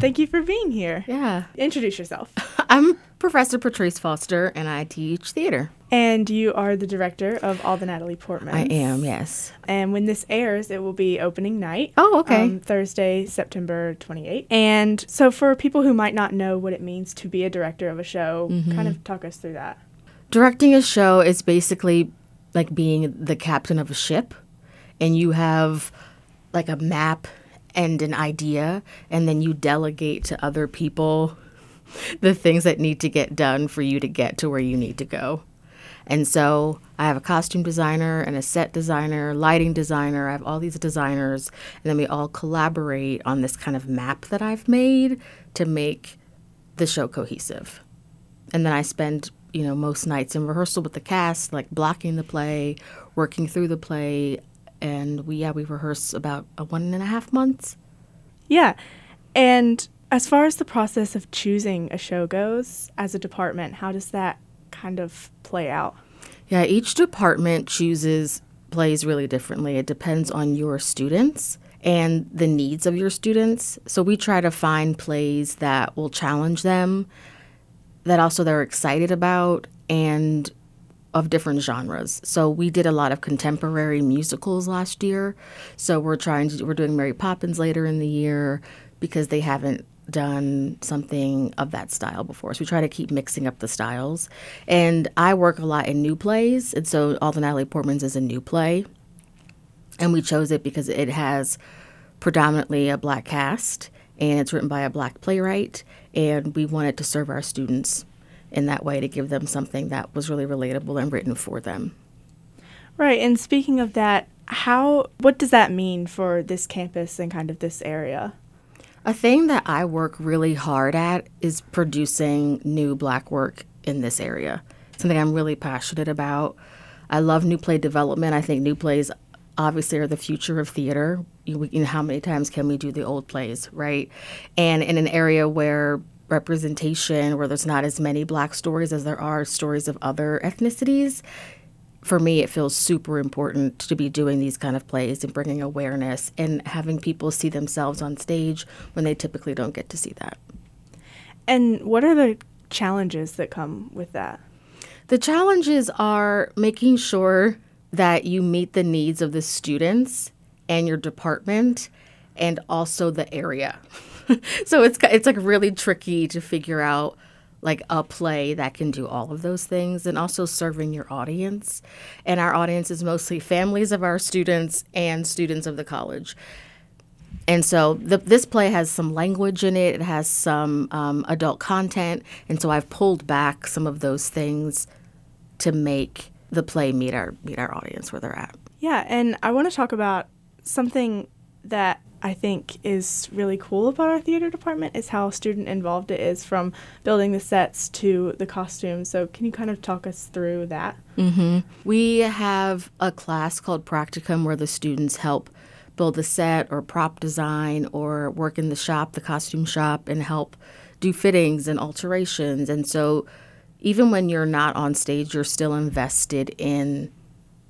Thank you for being here. Yeah. Introduce yourself. I'm Professor Patrice Foster, and I teach theater. And you are the director of All the Natalie Portman. I am, yes. And when this airs, it will be opening night. Oh, okay. um, Thursday, September 28th. And so, for people who might not know what it means to be a director of a show, Mm-hmm. kind of talk us through that. Directing a show is basically like being the captain of a ship, and you have like a map and an idea, and then you delegate to other people the things that need to get done for you to get to where you need to go. And so I have a costume designer and a set designer, lighting designer. I have all these designers, and then we all collaborate on this kind of map that I've made to make the show cohesive. And then I spend, you know, most nights in rehearsal with the cast, like blocking the play, working through the play, and we yeah we rehearse about a one and a half months. Yeah. And as far as the process of choosing a show goes, as a department, how does that kind of play out? Yeah, each department chooses plays really differently. It depends on your students and the needs of your students. So we try to find plays that will challenge them, that also they're excited about, and of different genres. So we did a lot of contemporary musicals last year. So we're trying to we're doing Mary Poppins later in the year because they haven't done something of that style before. So we try to keep mixing up the styles. And I work a lot in new plays, and so All the Natalie Portmans is a new play. And we chose it because it has predominantly a black cast and it's written by a black playwright and we wanted to serve our students in that way to give them something that was really relatable and written for them. Right. And speaking of that, how what does that mean for this campus and kind of this area? A thing that I work really hard at is producing new black work in this area. Something I'm really passionate about. I love new play development. I think new plays obviously are the future of theater. You, you know, how many times can we do the old plays, right? And in an area where representation, where there's not as many black stories as there are stories of other ethnicities, for me, it feels super important to be doing these kind of plays and bringing awareness and having people see themselves on stage when they typically don't get to see that. And what are the challenges that come with that? The challenges are making sure that you meet the needs of the students and your department and also the area. so it's it's like really tricky to figure out like a play that can do all of those things and also serving your audience. And our audience is mostly families of our students and students of the college. And so the, this play has some language in it. It has some um, adult content, and so I've pulled back some of those things to make the play meet our meet our audience where they're at. Yeah, and I want to talk about something that I think is really cool about our theater department is how student involved it is from building the sets to the costumes. So can you kind of talk us through that? Mm-hmm. We have a class called Practicum where the students help build the set or prop design or work in the shop, the costume shop, and help do fittings and alterations. And so even when you're not on stage, you're still invested in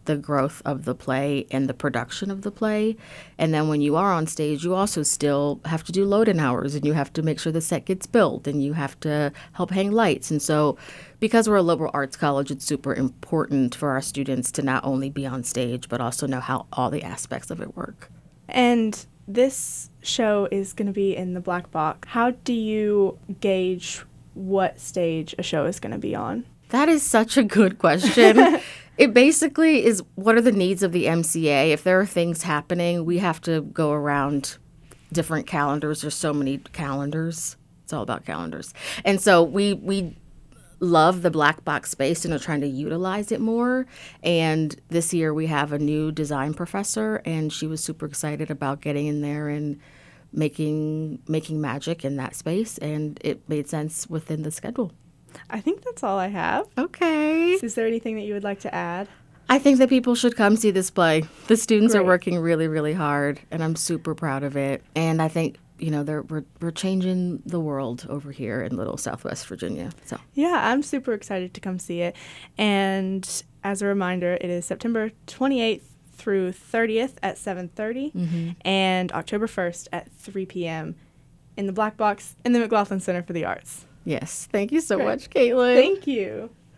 the growth of the play and the production of the play. And then when you are on stage, you also still have to do load in hours and you have to make sure the set gets built and you have to help hang lights. And so, because we're a liberal arts college, it's super important for our students to not only be on stage, but also know how all the aspects of it work. And this show is going to be in the black box. How do you gauge what stage a show is going to be on? That is such a good question. it basically is what are the needs of the MCA? If there are things happening, we have to go around different calendars. There's so many calendars. It's all about calendars. And so we we love the black box space and are trying to utilize it more. And this year we have a new design professor and she was super excited about getting in there and making making magic in that space and it made sense within the schedule. I think that's all I have. Okay. Is there anything that you would like to add? I think that people should come see this play. The students are working really, really hard, and I'm super proud of it. And I think you know they're we're, we're changing the world over here in Little Southwest Virginia. So Yeah, I'm super excited to come see it. And as a reminder, it is September 28th through 30th at 7:30 mm-hmm. and October 1st at 3 p.m. in the Black Box in the McGlothlin Center for the Arts. Yes. Thank you so Great. much, Caitlin. Thank you.